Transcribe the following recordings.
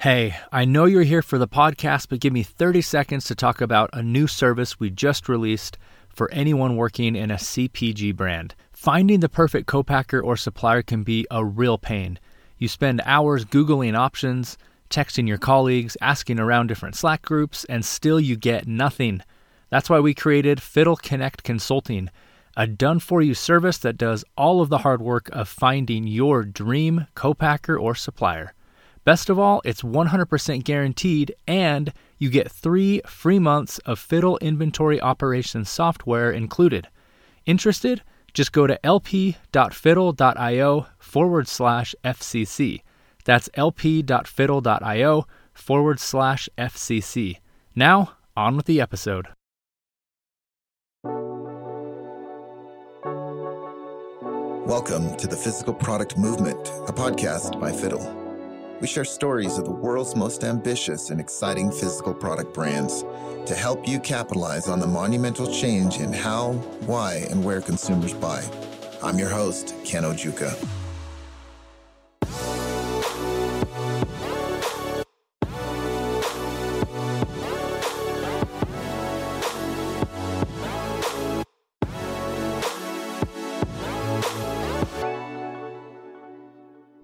Hey, I know you're here for the podcast, but give me 30 seconds to talk about a new service we just released for anyone working in a CPG brand. Finding the perfect co-packer or supplier can be a real pain. You spend hours Googling options, texting your colleagues, asking around different Slack groups, and still you get nothing. That's why we created Fiddle Connect Consulting, a done for you service that does all of the hard work of finding your dream co-packer or supplier. Best of all, it's 100% guaranteed, and you get three free months of Fiddle inventory operations software included. Interested? Just go to lp.fiddle.io forward slash FCC. That's lp.fiddle.io forward slash FCC. Now, on with the episode. Welcome to the Physical Product Movement, a podcast by Fiddle. We share stories of the world's most ambitious and exciting physical product brands to help you capitalize on the monumental change in how, why, and where consumers buy. I'm your host, Ken Ojuka.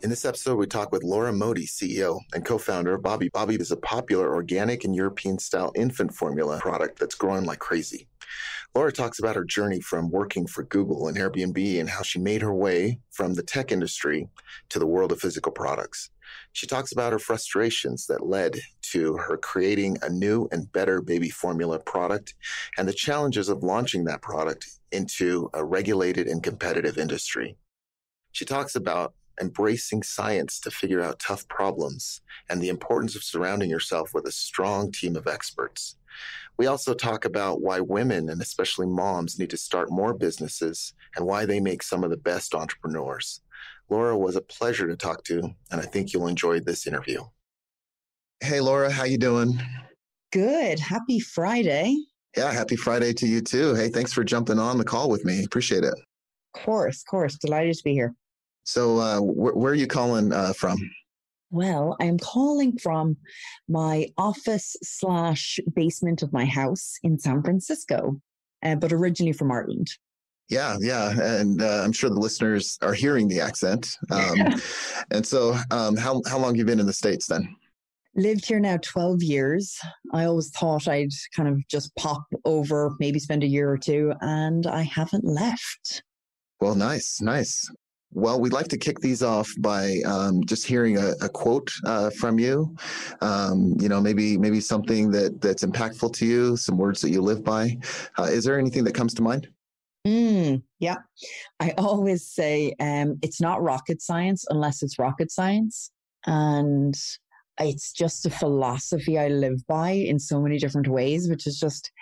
In this episode, we talk with Laura Modi, CEO and co founder of Bobbie. Bobbie is a popular organic and European style infant formula product that's growing like crazy. Laura talks about her journey from working for Google and Airbnb and how she made her way from the tech industry to the world of physical products. She talks about her frustrations that led to her creating a new and better baby formula product and the challenges of launching that product into a regulated and competitive industry. She talks about embracing science to figure out tough problems, and the importance of surrounding yourself with a strong team of experts. We also talk about why women, and especially moms, need to start more businesses and why they make some of the best entrepreneurs. Laura was a pleasure to talk to, and I think you'll enjoy this interview. Hey, Laura, how you doing? Good. Happy Friday. Yeah, happy Friday to you too. Hey, thanks for jumping on the call with me. Appreciate it. Of course, of course. Delighted to be here. So, uh, wh- where are you calling uh, from? Well, I'm calling from my office slash basement of my house in San Francisco, uh, but originally from Ireland. Yeah, yeah, and uh, I'm sure the listeners are hearing the accent. Um, and so, um, how how long have you been in the states then? Lived here now 12 years. I always thought I'd kind of just pop over, maybe spend a year or two, and I haven't left. Well, nice, nice. Well, we'd like to kick these off by um, just hearing a, a quote uh, from you. Um, you know, maybe maybe something that that's impactful to you, some words that you live by. Uh, is there anything that comes to mind? Mm, yeah, I always say um, it's not rocket science unless it's rocket science, and it's just a philosophy I live by in so many different ways, which is just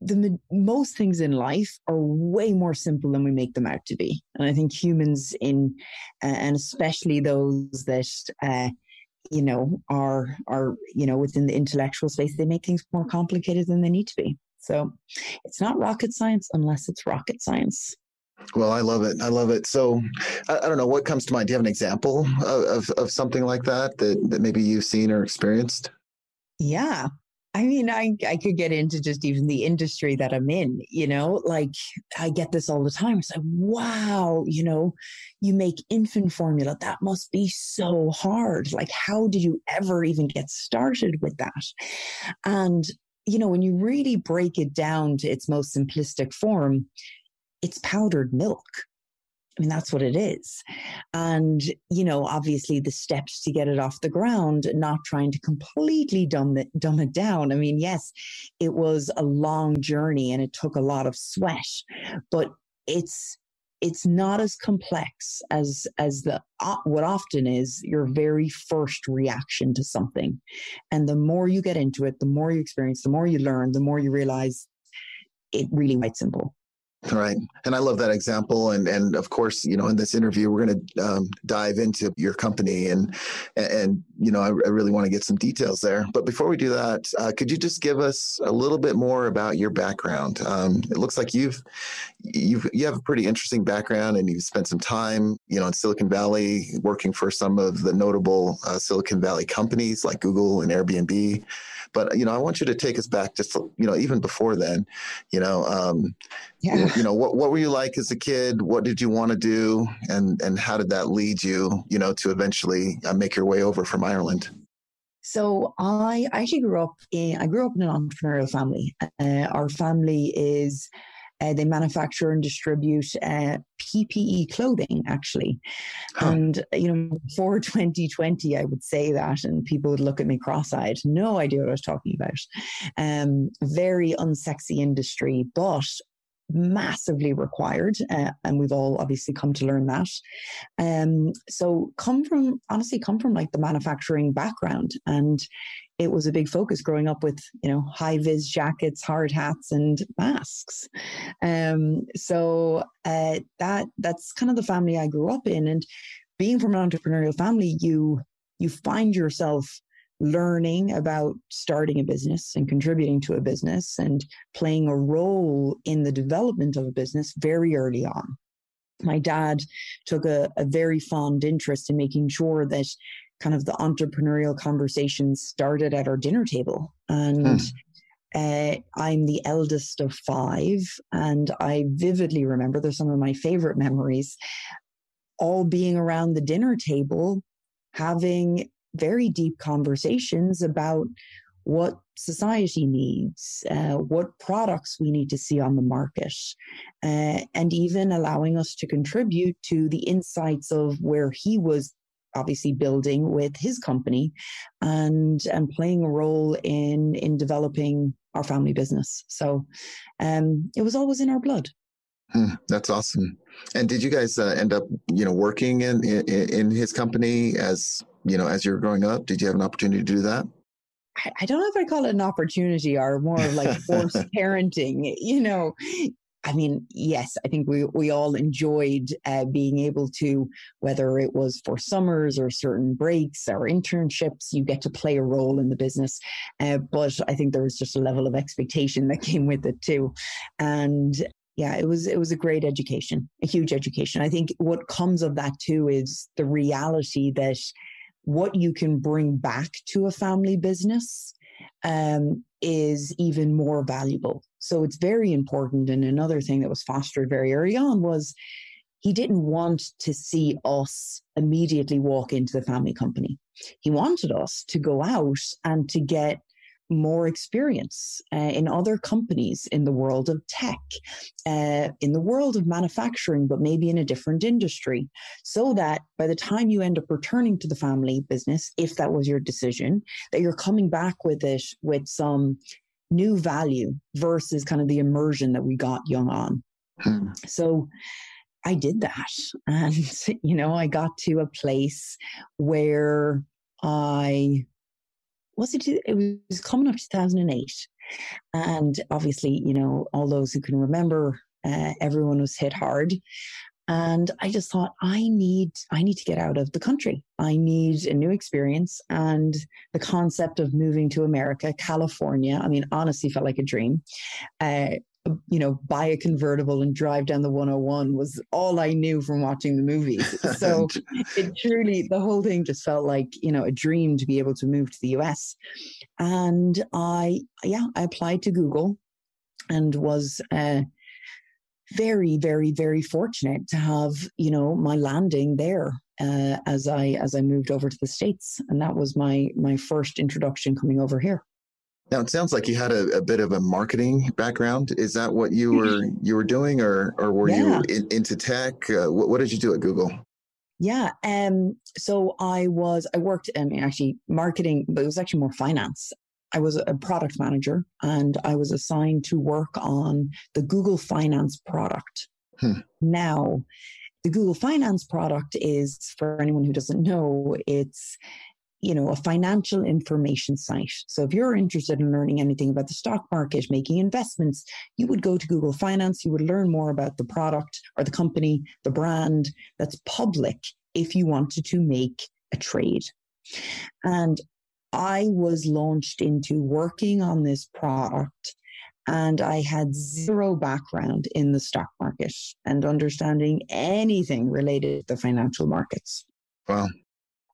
the most things in life are way more simple than we make them out to be and i think humans in uh, and especially those that uh, you know are are you know within the intellectual space they make things more complicated than they need to be so it's not rocket science unless it's rocket science well, I love it. I love it. So, I, I, don't know what comes to mind. Do you have an example of, of, of something like that, that that maybe you've seen or experienced? Yeah, I mean, I, I could get into just even the industry that I'm in, you know, like I get this all the time. It's like, wow, you know, you make infant formula. That must be so hard. Like, how did you ever even get started with that? And, you know, when you really break it down to its most simplistic form, it's powdered milk. I mean, that's what it is. And, you know, obviously the steps to get it off the ground, not trying to completely dumb it, dumb it down. I mean, yes, it was a long journey and it took a lot of sweat, but it's, it's not as complex as as the uh, what often is your very first reaction to something and the more you get into it the more you experience the more you learn the more you realize it really quite simple Right. And I love that example. And, and of course, you know, in this interview, we're going to um, dive into your company and, and you know, I, I really want to get some details there. But before we do that, uh, could you just give us a little bit more about your background? Um, it looks like you've you've you have a pretty interesting background, and you've spent some time, you know, in Silicon Valley working for some of the notable uh, Silicon Valley companies like Google and Airbnb. But you know, I want you to take us back just you know even before then. You know, um, yeah. you know what what were you like as a kid? What did you want to do, and and how did that lead you? You know, to eventually uh, make your way over from Ireland. So I actually grew up in I grew up in an entrepreneurial family. Uh, our family is uh, they manufacture and distribute uh, PPE clothing, actually. Huh. And, you know, before 2020, I would say that, and people would look at me cross eyed. No idea what I was talking about. Um, very unsexy industry, but massively required uh, and we've all obviously come to learn that. Um, so come from honestly come from like the manufacturing background and it was a big focus growing up with you know high vis jackets hard hats and masks. Um, so uh, that that's kind of the family i grew up in and being from an entrepreneurial family you you find yourself learning about starting a business and contributing to a business and playing a role in the development of a business very early on my dad took a, a very fond interest in making sure that kind of the entrepreneurial conversations started at our dinner table. And hmm. uh, I'm the eldest of five. And I vividly remember, there's some of my favorite memories, all being around the dinner table, having very deep conversations about what society needs, uh, what products we need to see on the market, uh, and even allowing us to contribute to the insights of where he was obviously building with his company and and playing a role in in developing our family business. So um it was always in our blood. Hmm, that's awesome. And did you guys uh, end up you know working in, in in his company as you know as you were growing up did you have an opportunity to do that I don't know if I call it an opportunity or more of like forced parenting. You know, I mean, yes, I think we, we all enjoyed uh, being able to, whether it was for summers or certain breaks or internships, you get to play a role in the business. Uh, but I think there was just a level of expectation that came with it too. And yeah, it was it was a great education, a huge education. I think what comes of that too is the reality that what you can bring back to a family business um, is even more valuable. So it's very important. And another thing that was fostered very early on was he didn't want to see us immediately walk into the family company. He wanted us to go out and to get more experience uh, in other companies in the world of tech, uh, in the world of manufacturing, but maybe in a different industry, so that by the time you end up returning to the family business, if that was your decision, that you're coming back with it with some new value versus kind of the immersion that we got young on. Hmm. So I did that. And, you know, I got to a place where I was it, it was coming up 2008. And obviously, you know, all those who can remember, uh, everyone was hit hard. And I just thought, I need, I need to get out of the country. I need a new experience. And the concept of moving to America, California, I mean, honestly felt like a dream. Uh, you know, buy a convertible and drive down the 101 was all I knew from watching the movies. So it truly, the whole thing just felt like, you know, a dream to be able to move to the US. And I, yeah, I applied to Google and was, uh, very, very, very fortunate to have, you know, my landing there uh, as I as I moved over to the states, and that was my my first introduction coming over here. Now it sounds like you had a, a, bit of a marketing background. Is that what you were you were doing, or or were yeah. you in, into tech? Uh, what, what, did you do at Google? Yeah, um, so I was I worked um, actually marketing, but it was actually more finance. I was a product manager, and I was assigned to work on the Google Finance product. Hmm. Now, the Google Finance product is, for anyone who doesn't know, it's you know, a financial information site. So if you're interested in learning anything about the stock market, making investments, you would go to Google Finance, you would learn more about the product or the company, the brand that's public if you wanted to make a trade. And I was launched into working on this product and I had zero background in the stock market and understanding anything related to the financial markets. Wow.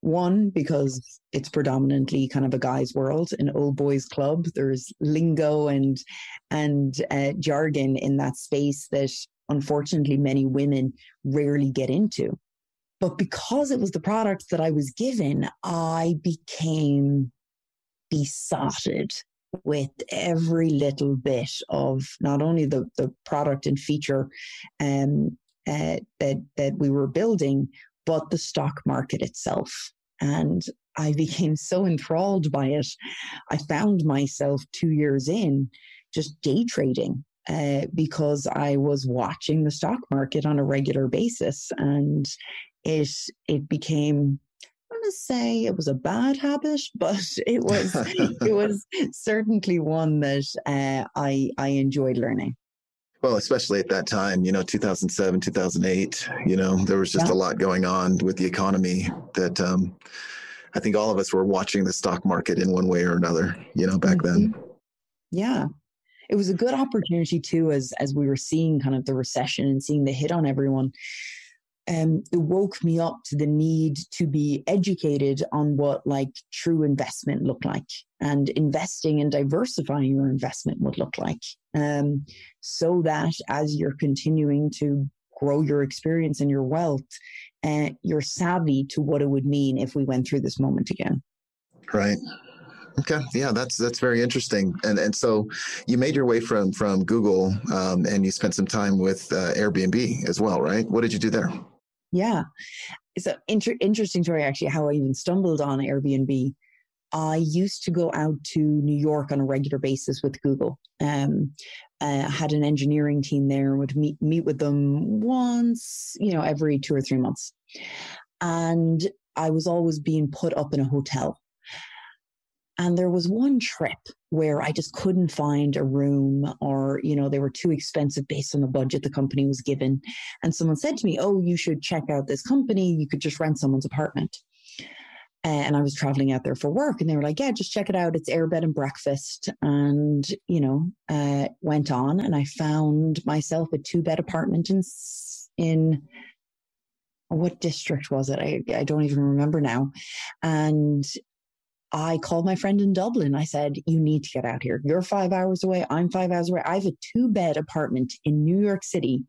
One, because it's predominantly kind of a guy's world, an old boys club. There's lingo and and uh, jargon in that space that unfortunately many women rarely get into. But because it was the product that I was given, I became besotted with every little bit of not only the, the product and feature um, uh, that, that we were building, but the stock market itself. And I became so enthralled by it. I found myself two years in just day trading uh, because I was watching the stock market on a regular basis, and it it became. I'm going to say it was a bad habit, but it was it was certainly one that uh, I I enjoyed learning. Well, especially at that time, you know, 2007, 2008, you know, there was just yeah. a lot going on with the economy that um, I think all of us were watching the stock market in one way or another, you know, back mm-hmm. then. Yeah. It was a good opportunity too, as as we were seeing kind of the recession and seeing the hit on everyone um, it woke me up to the need to be educated on what like true investment looked like and investing and diversifying your investment would look like um, so that as you're continuing to grow your experience and your wealth uh, you're savvy to what it would mean if we went through this moment again right Okay, yeah, that's that's very interesting. And and so you made your way from from Google, um, and you spent some time with uh, Airbnb as well, right? What did you do there? Yeah. It's an inter- interesting story, actually, how I even stumbled on Airbnb. I used to go out to New York on a regular basis with Google. Um, uh, had an engineering team there and would meet meet with them once, you know, every two or three months. And I was always being put up in a hotel. And there was one trip where I just couldn't find a room or, you know, they were too expensive based on the budget the company was given. And someone said to me, Oh, you should check out this company. You could just rent someone's apartment. And I was traveling out there for work, and they were like, "Yeah, just check it out. It's air bed and breakfast." And you know, uh, went on, and I found myself a two bed apartment in in what district was it? I, I don't even remember now. And I called my friend in Dublin. I said, You need to get out here. You're five hours away. I'm five hours away. I have a two bed apartment in New York City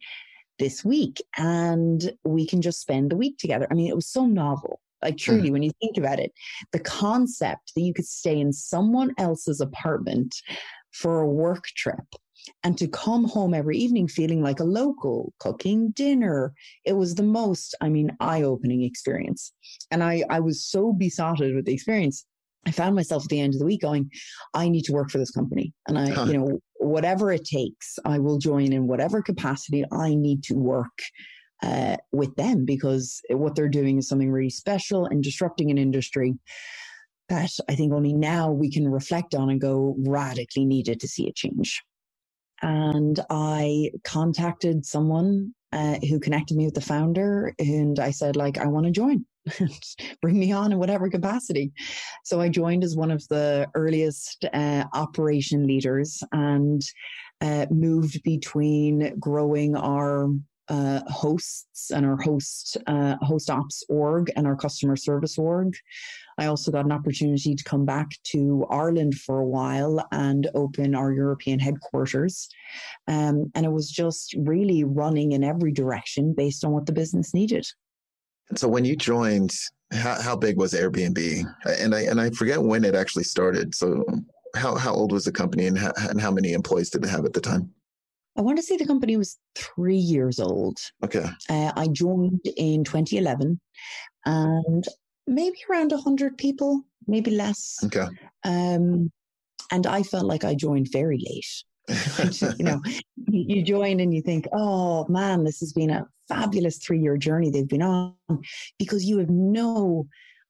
this week, and we can just spend the week together. I mean, it was so novel. Like, hmm. truly, mm. when you think about it, the concept that you could stay in someone else's apartment for a work trip and to come home every evening feeling like a local, cooking dinner. It was the most, I mean, eye opening experience. And I, I was so besotted with the experience I found myself at the end of the week going, I need to work for this company. And I, huh. you know, whatever it takes, I will join in whatever capacity I need to work uh, with them because what they're doing is something really special and disrupting an industry that I think only now we can reflect on and go radically needed to see a change. And I contacted someone uh, who connected me with the founder, and I said, like, I want to join. bring me on in whatever capacity. So I joined as one of the earliest uh, operation leaders and uh, moved between growing our uh, hosts and our host uh, host ops org and our customer service org. I also got an opportunity to come back to Ireland for a while and open our European headquarters. Um, and it was just really running in every direction based on what the business needed. So when you joined, how, how big was Airbnb? And I and I forget when it actually started. So how how old was the company and how, and how many employees did it have at the time? I want to say the company was three years old. Okay. Uh, I joined in 2011, and maybe around 100 people, maybe less. Okay. Um, and I felt like I joined very late. you know, you join and you think, oh man, this has been a fabulous three year journey they've been on because you have no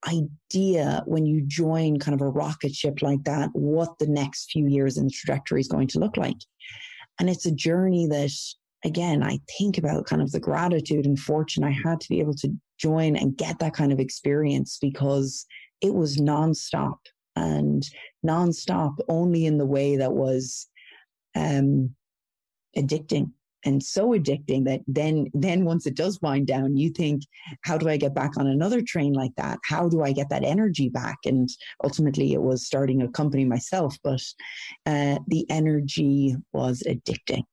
idea when you join kind of a rocket ship like that what the next few years in the trajectory is going to look like. And it's a journey that, again, I think about kind of the gratitude and fortune I had to be able to join and get that kind of experience because it was nonstop and nonstop only in the way that was um, addicting and so addicting that then then once it does wind down you think how do i get back on another train like that? How do i get that energy back? And ultimately it was starting a company myself but uh, the energy was addicting.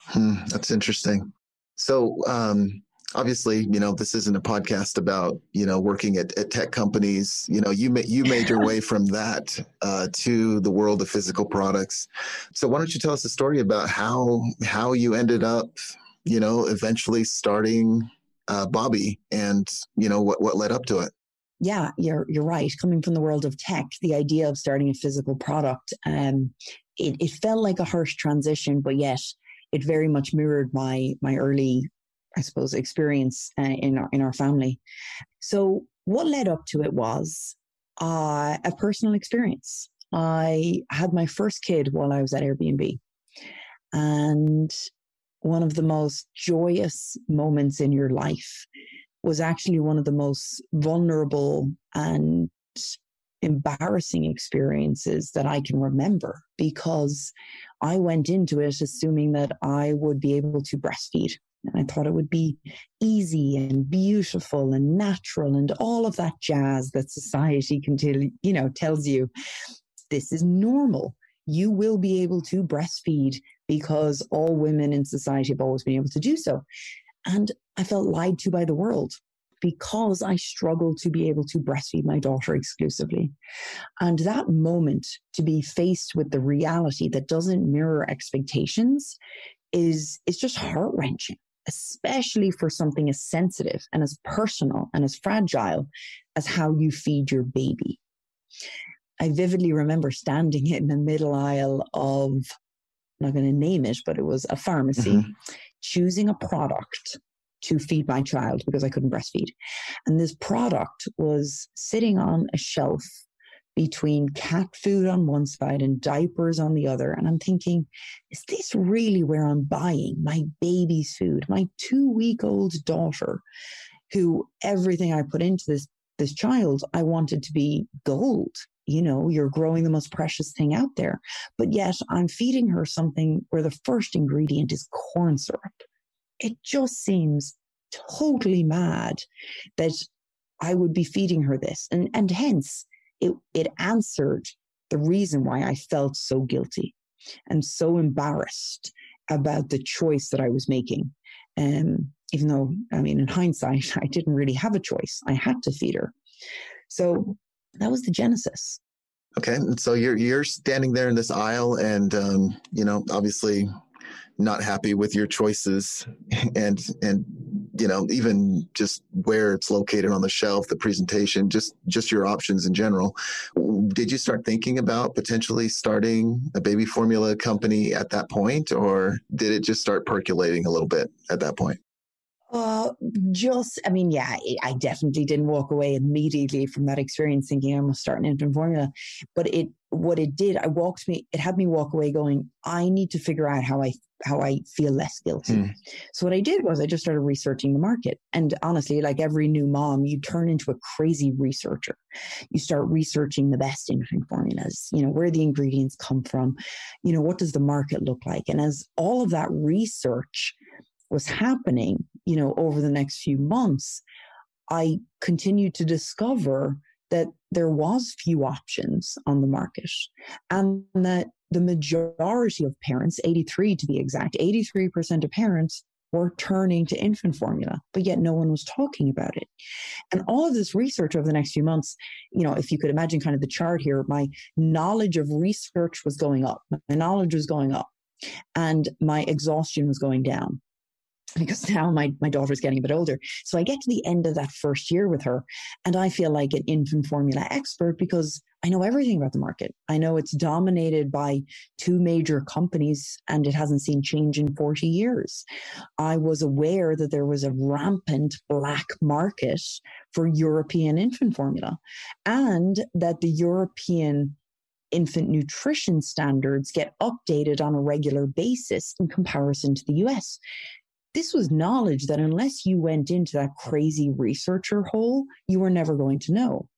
Hmm, that's interesting. So um, obviously, you know, this isn't a podcast about, you know, working at, at tech companies. You know, you ma- you made your way from that uh, to the world of physical products. So why don't you tell us a story about how how you ended up, you know, eventually starting uh, Bobbie and, you know, what, what led up to it? Yeah, you're you're right. Coming from the world of tech, the idea of starting a physical product, um, it, it felt like a harsh transition, but yet it very much mirrored my my early I suppose, experience uh, in our, in our family. So what led up to it was uh, a personal experience. I had my first kid while I was at Airbnb, and one of the most joyous moments in your life was actually one of the most vulnerable and embarrassing experiences that I can remember because I went into it assuming that I would be able to breastfeed and I thought it would be easy and beautiful and natural and all of that jazz that society can tell, you know, tells you this is normal. You will be able to breastfeed because all women in society have always been able to do so. And I felt lied to by the world because I struggled to be able to breastfeed my daughter exclusively. And that moment to be faced with the reality that doesn't mirror expectations is, is just heart wrenching especially for something as sensitive and as personal and as fragile as how you feed your baby. I vividly remember standing in the middle aisle of, I'm not going to name it, but it was a pharmacy, mm-hmm. choosing a product to feed my child because I couldn't breastfeed. And this product was sitting on a shelf between cat food on one side and diapers on the other. And I'm thinking, is this really where I'm buying my baby's food? My two week old daughter, who everything I put into this, this child, I wanted to be gold. You know, you're growing the most precious thing out there. But yet I'm feeding her something where the first ingredient is corn syrup. It just seems totally mad that I would be feeding her this. And, and hence, it, it answered the reason why I felt so guilty and so embarrassed about the choice that I was making. Um, even though, I mean, in hindsight, I didn't really have a choice. I had to feed her. So that was the genesis. Okay, so you're you're standing there in this aisle, and um, you know, obviously, not happy with your choices, and and you know even just where it's located on the shelf the presentation just just your options in general. Did you start thinking about potentially starting a baby formula company at that point or did it just start percolating a little bit at that point uh, just, I mean, yeah, I definitely didn't walk away immediately from that experience thinking I must start an infant formula. But it, what it did, I walked me, it had me walk away going, I need to figure out how I how I feel less guilty. Hmm. So what I did was I just started researching the market. And honestly, like every new mom, you turn into a crazy researcher. You start researching the best infant formulas, you know, where the ingredients come from, you know, what does the market look like? And as all of that research was happening, you know, over the next few months, I continued to discover that there was few options on the market and that the majority of parents, 83 to be exact, 83% of parents were turning to infant formula, but yet no one was talking about it. And all of this research over the next few months, you know, if you could imagine kind of the chart here, my knowledge of research was going up, my knowledge was going up, and my exhaustion was going down because now my, my daughter's getting a bit older. So I get to the end of that first year with her, and I feel like an infant formula expert because I know everything about the market. I know it's dominated by two major companies and it hasn't seen change in 40 years. I was aware that there was a rampant black market for European infant formula and that the European infant nutrition standards get updated on a regular basis in comparison to the US this was knowledge that unless you went into that crazy researcher hole, you were never going to know.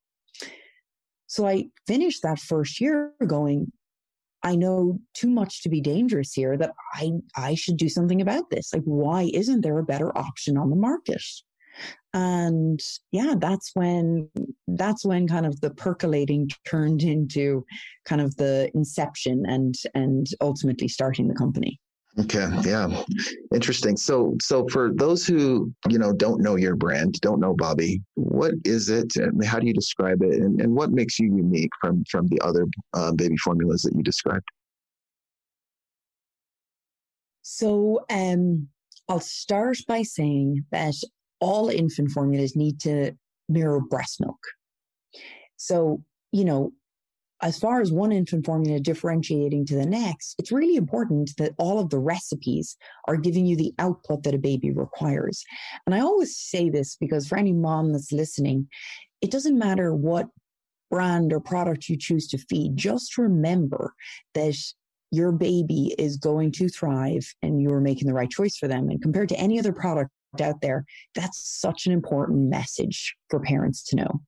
So I finished that first year going, I know too much to be dangerous here that I I should do something about this. Like why isn't there a better option on the market? And yeah, that's when that's when kind of the percolating turned into kind of the inception and and ultimately starting the company. Okay, yeah, interesting. So, so for those who you know don't know your brand, don't know Bobbie, what is it? And how do you describe it? And, and what makes you unique from from the other uh, baby formulas that you described? So, um, I'll start by saying that all infant formulas need to mirror breast milk. So, you know, as far as one infant formula differentiating to the next, it's really important that all of the recipes are giving you the output that a baby requires. And I always say this because for any mom that's listening, it doesn't matter what brand or product you choose to feed, just remember that your baby is going to thrive and you're making the right choice for them. And compared to any other product out there, that's such an important message for parents to know.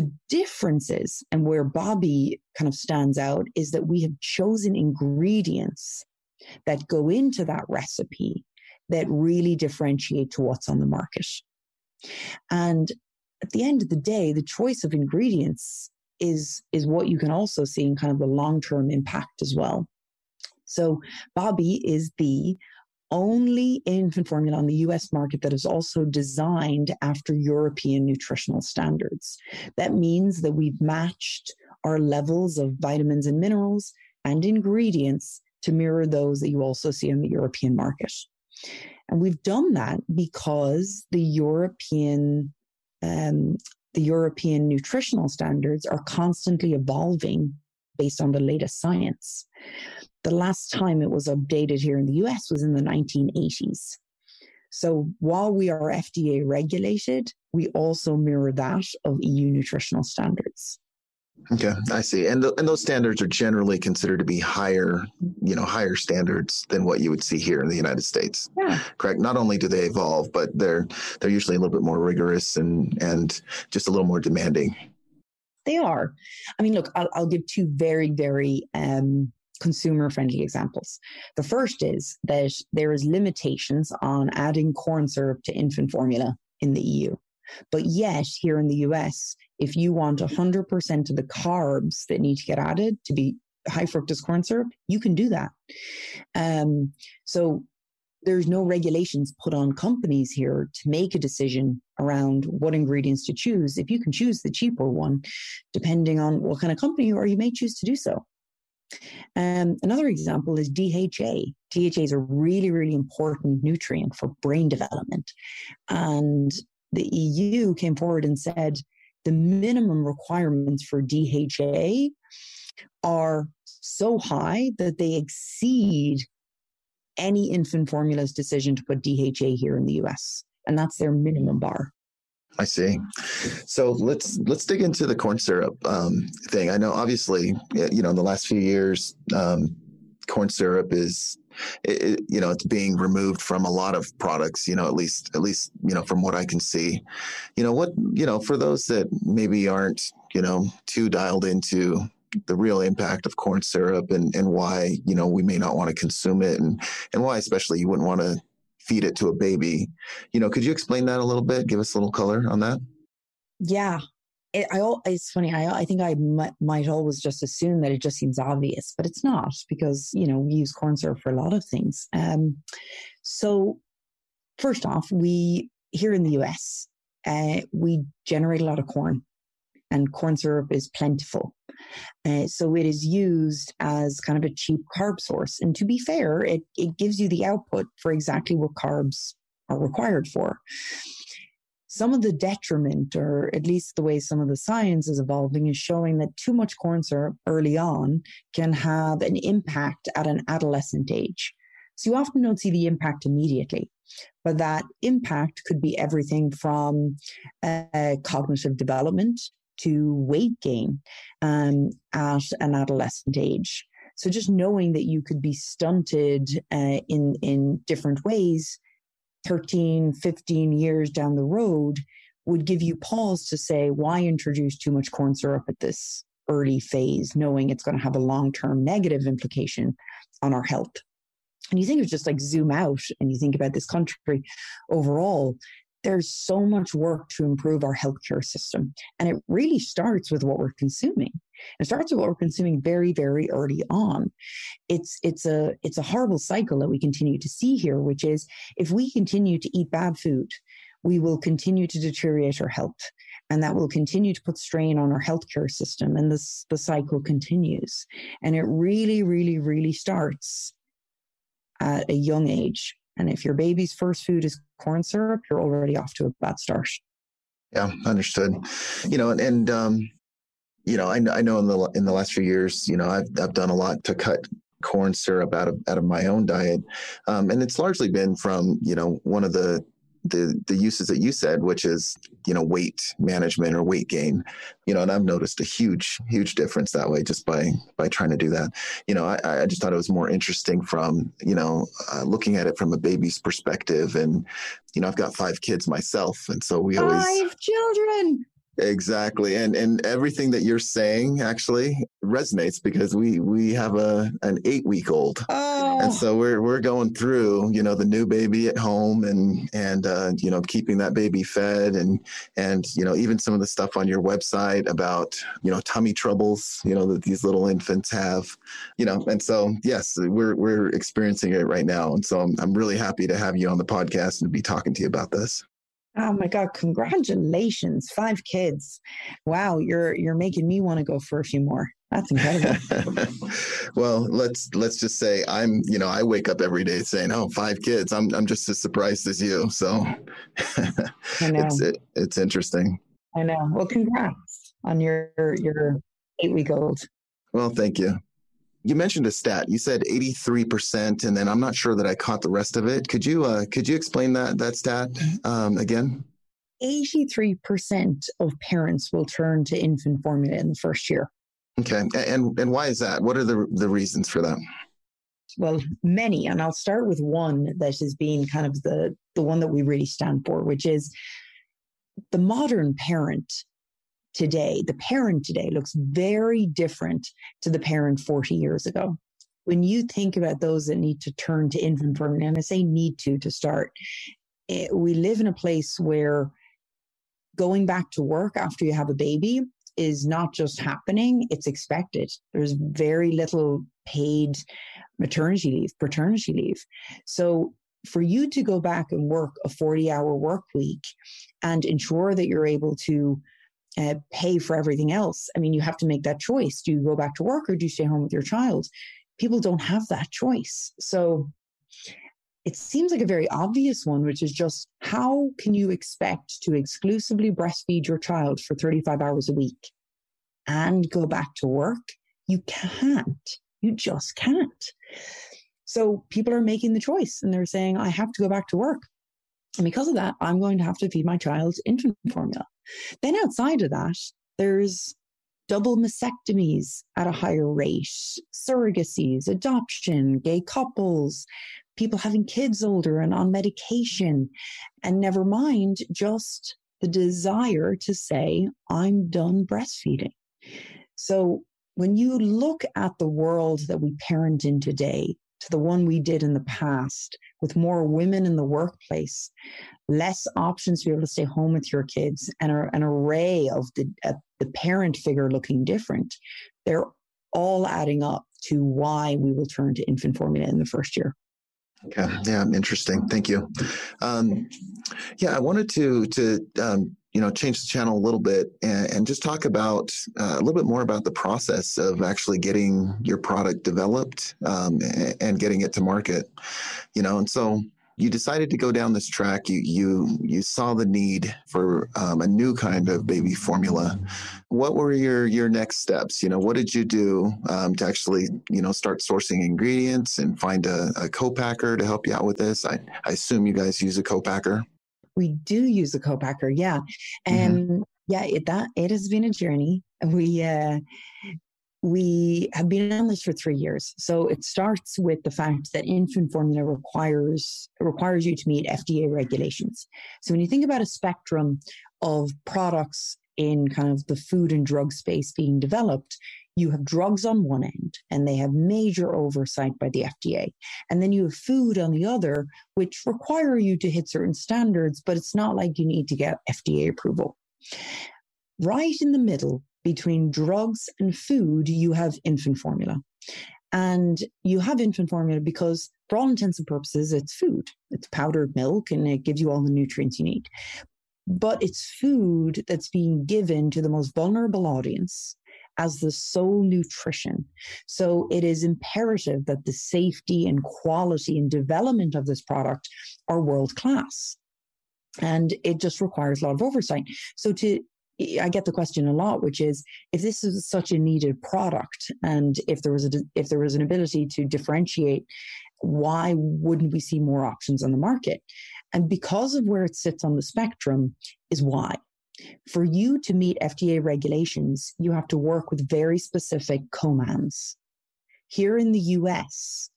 The differences and where Bobbie kind of stands out is that we have chosen ingredients that go into that recipe that really differentiate to what's on the market. And at the end of the day, the choice of ingredients is, is what you can also see in kind of the long term impact as well. So, Bobbie is the only infant formula on the US market that is also designed after European nutritional standards. That means that we've matched our levels of vitamins and minerals and ingredients to mirror those that you also see on the European market. And we've done that because the European um, the European nutritional standards are constantly evolving based on the latest science. The last time it was updated here in the US was in the 1980s. So while we are FDA regulated, we also mirror that of EU nutritional standards. Okay, I see. And the, and those standards are generally considered to be higher, you know, higher standards than what you would see here in the United States. Yeah. Correct. Not only do they evolve, but they're they're usually a little bit more rigorous and and just a little more demanding. They are. I mean, look, I'll, I'll give two very very um, consumer friendly examples. The first is that there is limitations on adding corn syrup to infant formula in the EU. But yet, here in the US, if you want 100% of the carbs that need to get added to be high fructose corn syrup, you can do that. Um, so there's no regulations put on companies here to make a decision around what ingredients to choose. If you can choose the cheaper one, depending on what kind of company you are, you may choose to do so. Um, another example is DHA. DHA is a really, really important nutrient for brain development. And the EU came forward and said the minimum requirements for DHA are so high that they exceed any infant formula's decision to put DHA here in the US. And that's their minimum bar. I see. So let's let's dig into the corn syrup um, thing. I know, obviously, you know, in the last few years, um, corn syrup is, it, you know, it's being removed from a lot of products. You know, at least at least you know from what I can see. You know what? You know, for those that maybe aren't you know too dialed into the real impact of corn syrup and, and why you know we may not want to consume it and and why especially you wouldn't want to feed it to a baby. You know, could you explain that a little bit? Give us a little color on that. Yeah, it, I, it's funny. I, I think I might, might always just assume that it just seems obvious, but it's not because you know we use corn syrup for a lot of things. Um, so first off, we here in the US, uh, we generate a lot of corn and corn syrup is plentiful. Uh, so it is used as kind of a cheap carb source. And to be fair, it, it gives you the output for exactly what carbs are required for. Some of the detriment, or at least the way some of the science is evolving, is showing that too much corn syrup early on can have an impact at an adolescent age. So you often don't see the impact immediately, but that impact could be everything from uh, cognitive development to weight gain um, at an adolescent age. So just knowing that you could be stunted uh, in in different ways 13, 15 years down the road would give you pause to say, why introduce too much corn syrup at this early phase, knowing it's going to have a long term negative implication on our health? And you think of just like zoom out and you think about this country overall, there's so much work to improve our healthcare system. And it really starts with what we're consuming. It starts with what we're consuming very, very early on. It's it's a it's a horrible cycle that we continue to see here, which is if we continue to eat bad food, we will continue to deteriorate our health. And that will continue to put strain on our healthcare system. And this the cycle continues. And it really, really, really starts at a young age. And if your baby's first food is corn syrup, you're already off to a bad start. Yeah, understood. You know, and, and um, you know, I, I know in the in the last few years, you know, I've I've done a lot to cut corn syrup out of out of my own diet, um, and it's largely been from you know one of the the the uses that you said, which is you know weight management or weight gain, you know, and I've noticed a huge huge difference that way just by by trying to do that. You know, I, I just thought it was more interesting from you know uh, looking at it from a baby's perspective, and you know, I've got five kids myself, and so we always five children. Exactly. And and everything that you're saying actually resonates because we we have a an 8 week old. Oh. And so we're we're going through, you know, the new baby at home and and uh, you know, keeping that baby fed and and you know, even some of the stuff on your website about, you know, tummy troubles, you know, that these little infants have, you know. And so yes, we're we're experiencing it right now. And so I'm I'm really happy to have you on the podcast and to be talking to you about this. Oh my God, congratulations. Five kids. Wow, you're you're making me want to go for a few more. That's incredible. well, let's let's just say I'm, you know, I wake up every day saying, "Oh, five kids." I'm I'm just as surprised as you. So it's it, it's interesting. I know. Well, congrats on your your 8 week old. Well, thank you you mentioned a stat. You said 83%, and then I'm not sure that I caught the rest of it. Could you uh, could you explain that that stat um, again? 83% of parents will turn to infant formula in the first year. Okay, and and why is that? What are the the reasons for that? Well, many, and I'll start with one that has been kind of the the one that we really stand for, which is the modern parent today, the parent today looks very different to the parent 40 years ago. When you think about those that need to turn to infant formula, and I say need to to start, it, eh, we live in a place where going back to work after you have a baby is not just happening, it's expected. There's very little paid maternity leave, paternity leave. So for you to go back and work a 40 hour work week and ensure that you're able to uh, pay for everything else. I mean, you have to make that choice. Do you go back to work or do you stay home with your child? People don't have that choice. So it seems like a very obvious one, which is just how can you expect to exclusively breastfeed your child for 35 hours a week and go back to work? You can't. You just can't. So people are making the choice and they're saying, I have to go back to work. And because of that, I'm going to have to feed my child infant formula. Then outside of that, there's double mastectomies at a higher rate, surrogacies, adoption, gay couples, people having kids older and on medication, and never mind just the desire to say, I'm done breastfeeding. So when you look at the world that we parent in today, to the one we did in the past, with more women in the workplace, less options to be able to stay home with your kids, and an array of the, uh, the parent figure looking different, they're all adding up to why we will turn to infant formula in the first year. Okay. Yeah. Interesting. Thank you. Um, yeah, I wanted to to um, you know change the channel a little bit and, and just talk about uh, a little bit more about the process of actually getting your product developed um, and getting it to market. You know, and so you decided to go down this track. You you you saw the need for um, a new kind of baby formula. What were your your next steps? You know, what did you do um, to actually you know start sourcing ingredients and find a, a co-packer to help you out with this? I, I assume you guys use a co-packer. We do use a co-packer, yeah, mm-hmm. and mm-hmm. yeah, it that it has been a journey. We uh, we have been on this for three years. So it starts with the fact that infant formula requires requires you to meet FDA regulations. So when you think about a spectrum of products in kind of the food and drug space being developed, you have drugs on one end and they have major oversight by the FDA. And then you have food on the other, which require you to hit certain standards, but it's not like you need to get FDA approval. Right in the middle between drugs and food, you have infant formula. And you have infant formula because, for all intents and purposes, it's food. It's powdered milk and it gives you all the nutrients you need. But it's food that's being given to the most vulnerable audience as the sole nutrition. So it is imperative that the safety and quality and development of this product are world class. And it just requires a lot of oversight. So to I get the question a lot, which is if this is such a needed product, and if there was a if there was an ability to differentiate, why wouldn't we see more options on the market? And because of where it sits on the spectrum, is why. For you to meet FDA regulations, you have to work with very specific commands. Here in the US,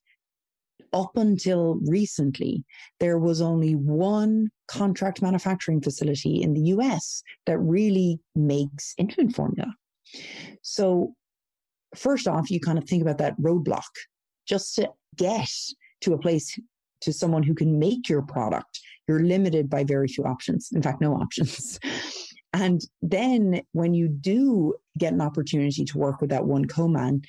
up until recently, there was only one contract manufacturing facility in the US that really makes infant formula. So, first off, you kind of think about that roadblock just to get to a place to someone who can make your product. You're limited by very few options. In fact, no options. And then when you do get an opportunity to work with that one co-man,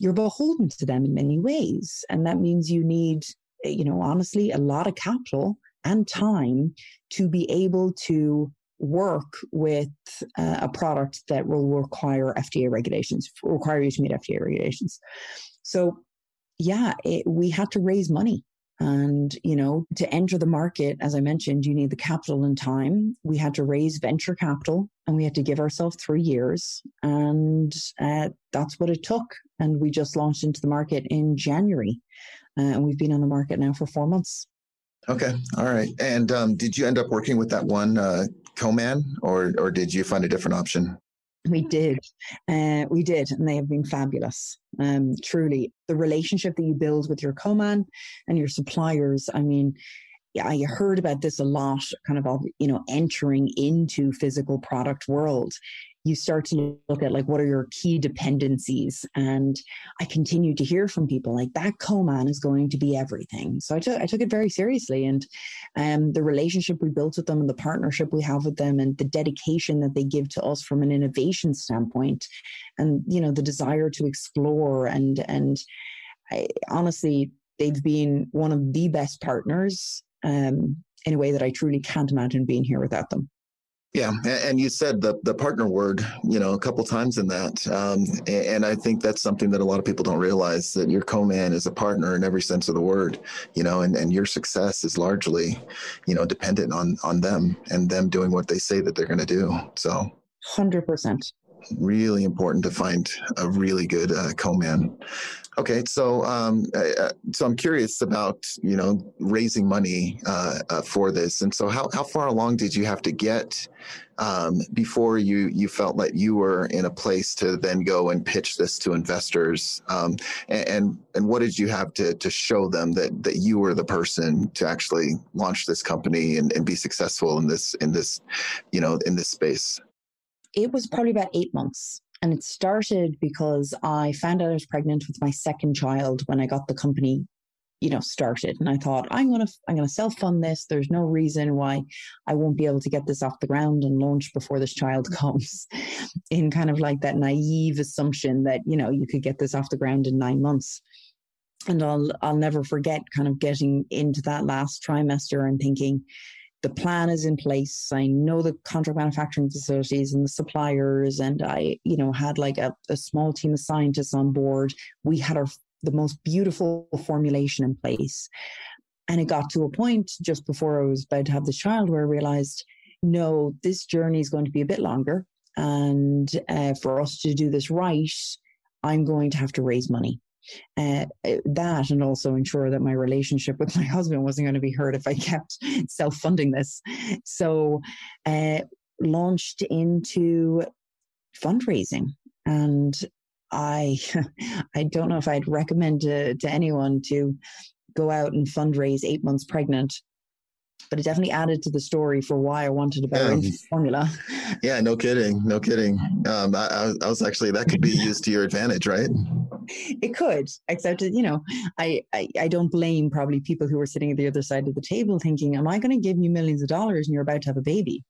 you're beholden to them in many ways. And that means you need, eh, you know, honestly, a lot of capital and time to be able to work with uh, a product that will require FDA regulations, require you to meet FDA regulations. So, yeah, it, we had to raise money and, you know, to enter the market, as I mentioned, you need the capital and time. We had to raise venture capital and we had to give ourselves three years. And uh, that's what it took. And we just launched into the market in January. Uh, and we've been on the market now for four months. Okay. All right. And um, did you end up working with that one uh, co-man or, or did you find a different option? We did. Uh, we did. And they have been fabulous. Um, truly. The relationship that you build with your co-man and your suppliers, I mean, I heard about this a lot, kind of, you know, entering into physical product world you start to look at like what are your key dependencies? And i continue to hear from people like that co-man is going to be everything. So i took i took it very seriously and um, the relationship we built with them and the partnership we have with them and the dedication that they give to us from an innovation standpoint and you know the desire to explore and and I, honestly they've been one of the best partners um, in a way that i truly can't imagine being here without them yeah, and you said the the partner word, you know, a couple times in that, um, and I think that's something that a lot of people don't realize that your co-man is a partner in every sense of the word, you know, and, and your success is largely, you know, dependent on on them and them doing what they say that they're going to do. So, hundred percent really important to find a really good uh, co-man. Okay, so um, uh, so I'm curious about you know raising money uh, uh, for this, and so how how far along did you have to get um, before you you felt like you were in a place to then go and pitch this to investors, um, and, and, and what did you have to to show them that that you were the person to actually launch this company and, and be successful in this in this you know in this space? It was probably about eight months. And it started because I found out I was pregnant with my second child when I got the company, you know, started. And I thought, I'm gonna I'm gonna self-fund this. There's no reason why I won't be able to get this off the ground and launch before this child comes. in kind of like that naive assumption that, you know, you could get this off the ground in nine months. And I'll I'll never forget kind of getting into that last trimester and thinking, the plan is in place. I know the contract manufacturing facilities and the suppliers, and I, you know, had like a, a small team of scientists on board. We had our the most beautiful formulation in place. And it got to a point just before I was about to have this child where I realized, no, this journey is going to be a bit longer. And uh, for us to do this right, I'm going to have to raise money uh, that and also ensure that my relationship with my husband wasn't going to be hurt if I kept self funding this. So, uh, launched into fundraising and I I don't know if I'd recommend to, to anyone to go out and fundraise eight months pregnant but it definitely added to the story for why I wanted a better yeah. formula. Yeah, no kidding, no kidding. Um, I, I, was actually that could be used to your advantage, right? It could, except you know, I, I I don't blame probably people who are sitting at the other side of the table thinking, "Am I going to give you millions of dollars and you're about to have a baby?"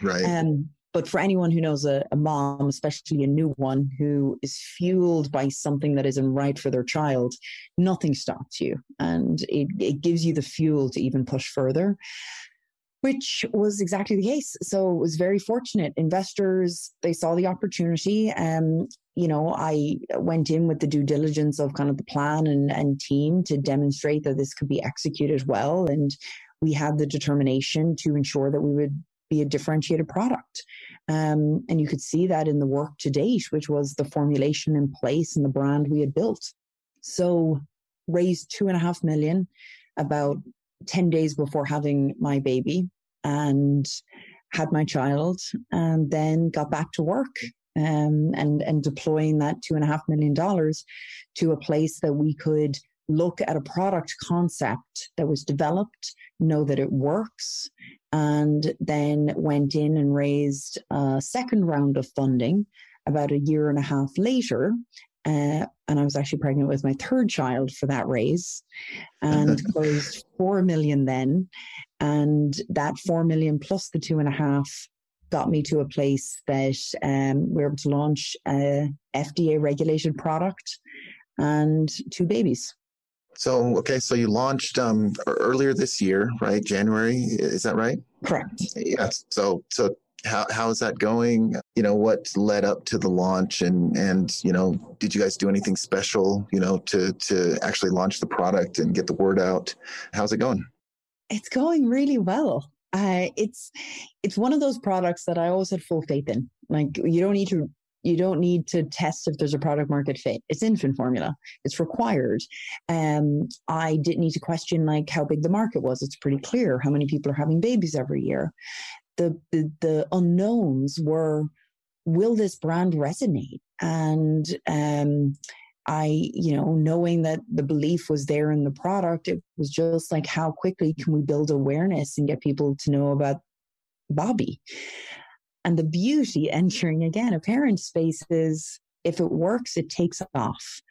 Right. Um, but for anyone who knows a, a, mom, especially a new one, who is fueled by something that isn't right for their child, nothing stops you. And it, it gives you the fuel to even push further, which was exactly the case. So it was very fortunate. Investors, they saw the opportunity. Um, you know, I went in with the due diligence of kind of the plan and, and team to demonstrate that this could be executed well. And we had the determination to ensure that we would be a differentiated product. Um, and you could see that in the work to date, which was the formulation in place and the brand we had built. So raised two and a half million about 10 days before having my baby and had my child and then got back to work um, and and deploying that two and a half million dollars to a place that we could look at a product concept that was developed, know that it works, and then went in and raised a second round of funding about a year and a half later. Uh, and I was actually pregnant with my third child for that raise and closed 4 million then. And that 4 million plus the two and a half got me to a place that um, we were able to launch a FDA regulated product and two babies. So, okay, so you launched um, earlier this year, right? January, is that right? Correct. Yes. So, so how how is that going? You know, what led up to the launch, and and you know, did you guys do anything special? You know, to to actually launch the product and get the word out? How's it going? It's going really well. Uh, it's it's one of those products that I always had full faith in. Like you don't need to you don't need to test if there's a product market fit. It's infant formula. It's required. Um, I didn't need to question like how big the market was. It's pretty clear how many people are having babies every year. The the, the unknowns were will this brand resonate? And um, I, you know, knowing that the belief was there in the product, it was just like how quickly can we build awareness and get people to know about Bobbie? And the beauty entering again a parent space is if it works, it takes off.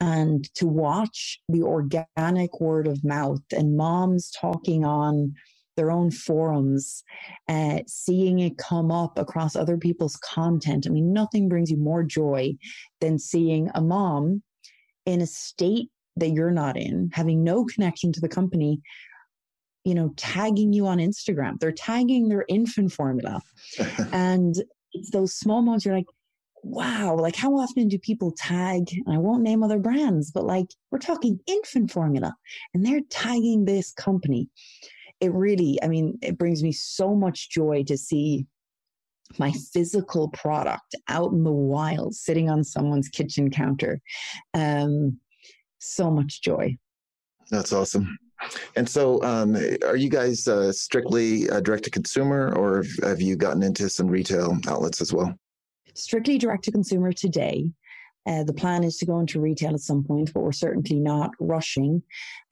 And to watch the organic word of mouth and moms talking on their own forums, uh, seeing it come up across other people's content. I mean, nothing brings you more joy than seeing a mom in a state that you're not in, having no connection to the company, you know, tagging you on Instagram. They're tagging their infant formula. and it's those small moments you're like, wow, like how often do people tag? And I won't name other brands, but like we're talking infant formula and they're tagging this company. It really, I mean, it brings me so much joy to see my physical product out in the wild sitting on someone's kitchen counter. Um, so much joy. That's awesome. And so, um, are you guys uh, strictly uh, direct to consumer, or have you gotten into some retail outlets as well? Strictly direct to consumer today. Uh, the plan is to go into retail at some point, but we're certainly not rushing.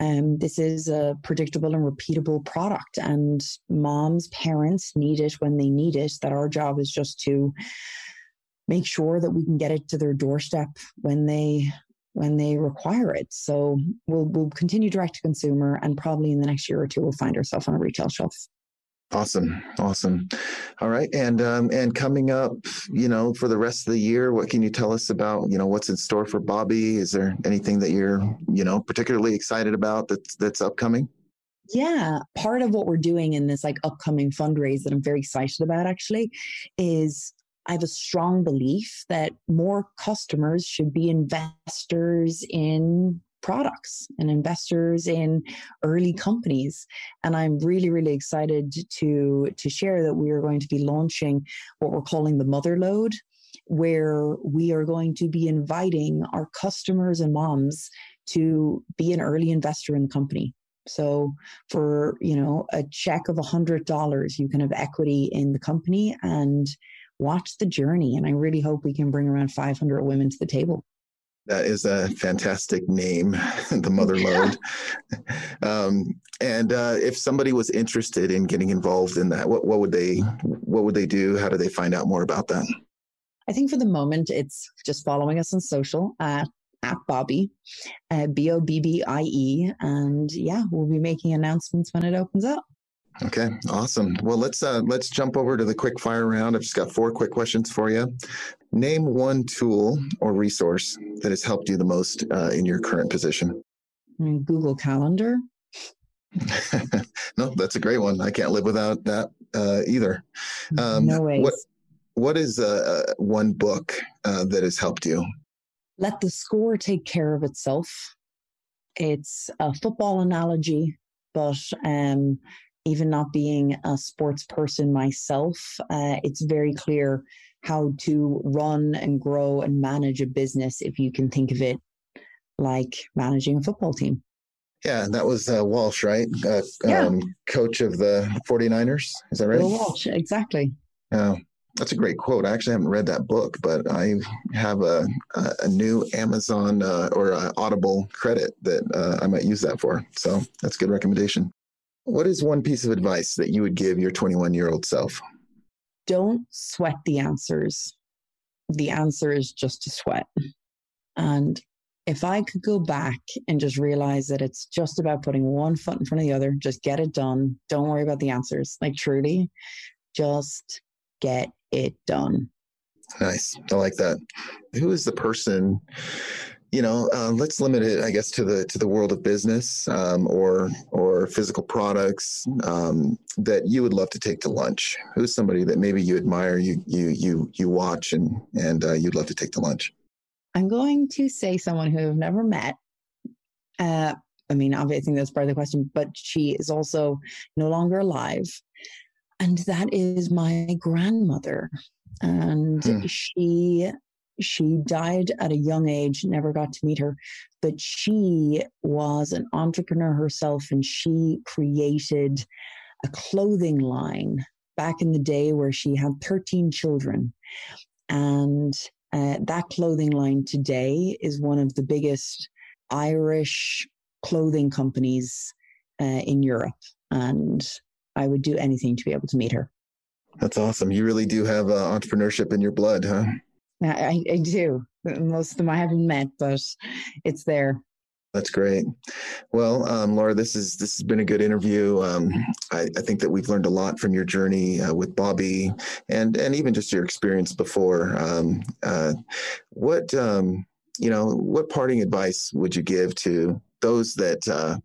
Um, this is a predictable and repeatable product, and moms, parents need it when they need it. That our job is just to make sure that we can get it to their doorstep when they when they require it. So we'll we'll continue direct to consumer, and probably in the next year or two, we'll find ourselves on a retail shelf. Awesome, awesome. All right, and um, and coming up, you know, for the rest of the year, what can you tell us about, you know, what's in store for Bobbie? Is there anything that you're, you know, particularly excited about that's that's upcoming? Yeah, part of what we're doing in this like upcoming fundraise that I'm very excited about actually is I have a strong belief that more customers should be investors in products and investors in early companies. And i'm really really excited to to share that we are going to be launching what we're calling the mother load where we are going to be inviting our customers and moms to be an early investor in the company. So for you know a check of a hundred dollars you can have equity in the company and watch the journey. And I really hope we can bring around 500 women to the table. That is a fantastic name, the Mother Load. um, and uh, if somebody was interested in getting involved in that, what, what would they what would they do? How do they find out more about that? I think for the moment, it's just following us on social at at Bobbie, uh, B O B B I E, and yeah, we'll be making announcements when it opens up. Okay, awesome. Well, let's uh, let's jump over to the quick fire round. I've just got four quick questions for you. Name one tool or resource that has helped you the most uh, in your current position. Google Calendar. no, that's a great one. I can't live without that uh, either. Um, no ways. What What is uh, uh, one book uh, that has helped you? Let the score take care of itself. It's a football analogy, but um, even not being a sports person myself, uh, it's very clear how to run and grow and manage a business if you can think of it like managing a football team. Yeah, that was uh, Walsh, right? Uh, yeah. Um, coach of the 49ers. Is that right? Bill Walsh, exactly. Yeah, that's a great quote. I actually haven't read that book, but I have a, a, a new Amazon uh, or Audible credit that uh, I might use that for. So that's a good recommendation. What is one piece of advice that you would give your 21 year old self? Don't sweat the answers. The answer is just to sweat. And if I could go back and just realize that it's just about putting one foot in front of the other, just get it done. Don't worry about the answers. Like truly, just get it done. Nice. I like that. Who is the person you know, uh, let's limit it, I guess, to the to the world of business um, or or physical products um, that you would love to take to lunch. Who's somebody that maybe you admire, you you you you watch, and and uh, you'd love to take to lunch? I'm going to say someone who I've never met. Uh, I mean, obviously, I think that's part of the question, but she is also no longer alive, and that is my grandmother. And hmm. she she died at a young age, never got to meet her, but she was an entrepreneur herself and she created a clothing line back in the day where she had 13 children. And uh, that clothing line today is one of the biggest Irish clothing companies uh, in Europe. And I would do anything to be able to meet her. That's awesome. You really do have uh, entrepreneurship in your blood, huh? I, I do. Most of them I haven't met, but it's there. That's great. Well, um, Laura, this is this has been a good interview. Um, I, I, think that we've learned a lot from your journey uh, with Bobbie, and and even just your experience before. Um, uh, what um, you know, what parting advice would you give to those that uh,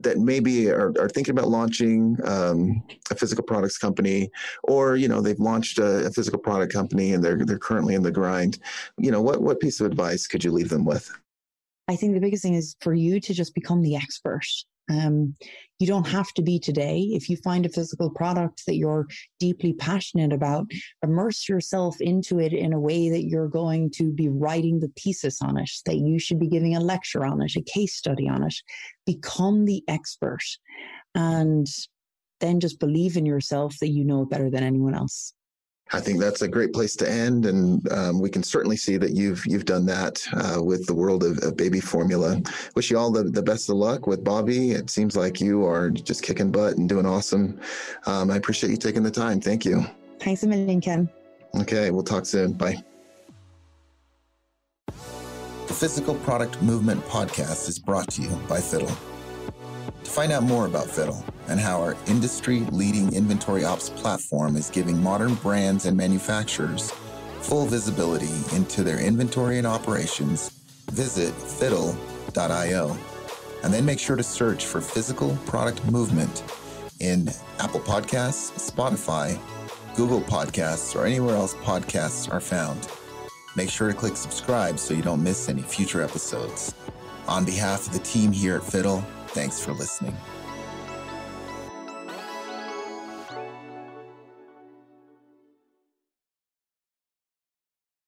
that maybe are, are thinking about launching um, a physical products company, or you know they've launched a, a, physical product company and they're they're currently in the grind. You know what what piece of advice could you leave them with? I think the biggest thing is for you to just become the expert. Um, you don't have to be today. If you find a physical product that you're deeply passionate about, immerse yourself into it in a way that you're going to be writing the thesis on it, that you should be giving a lecture on it, a case study on it. Become the expert and then just believe in yourself that you know better than anyone else. I think that's a great place to end, and um, we can certainly see that you've you've done that uh, with the world of, of, baby formula. Wish you all the, the best of luck with Bobbie. It seems like you are just kicking butt and doing awesome. Um, I appreciate you taking the time. Thank you. Thanks a million, Ken. Okay, we'll talk soon. Bye. The Physical Product Movement podcast is brought to you by Fiddle. To find out more about Fiddle and how our industry leading inventory ops platform is giving modern brands and manufacturers full visibility into their inventory and operations, visit fiddle.io. And then make sure to search for physical product movement in Apple Podcasts, Spotify, Google Podcasts, or anywhere else podcasts are found. Make sure to click subscribe so you don't miss any future episodes. On behalf of the team here at Fiddle, Thanks for listening.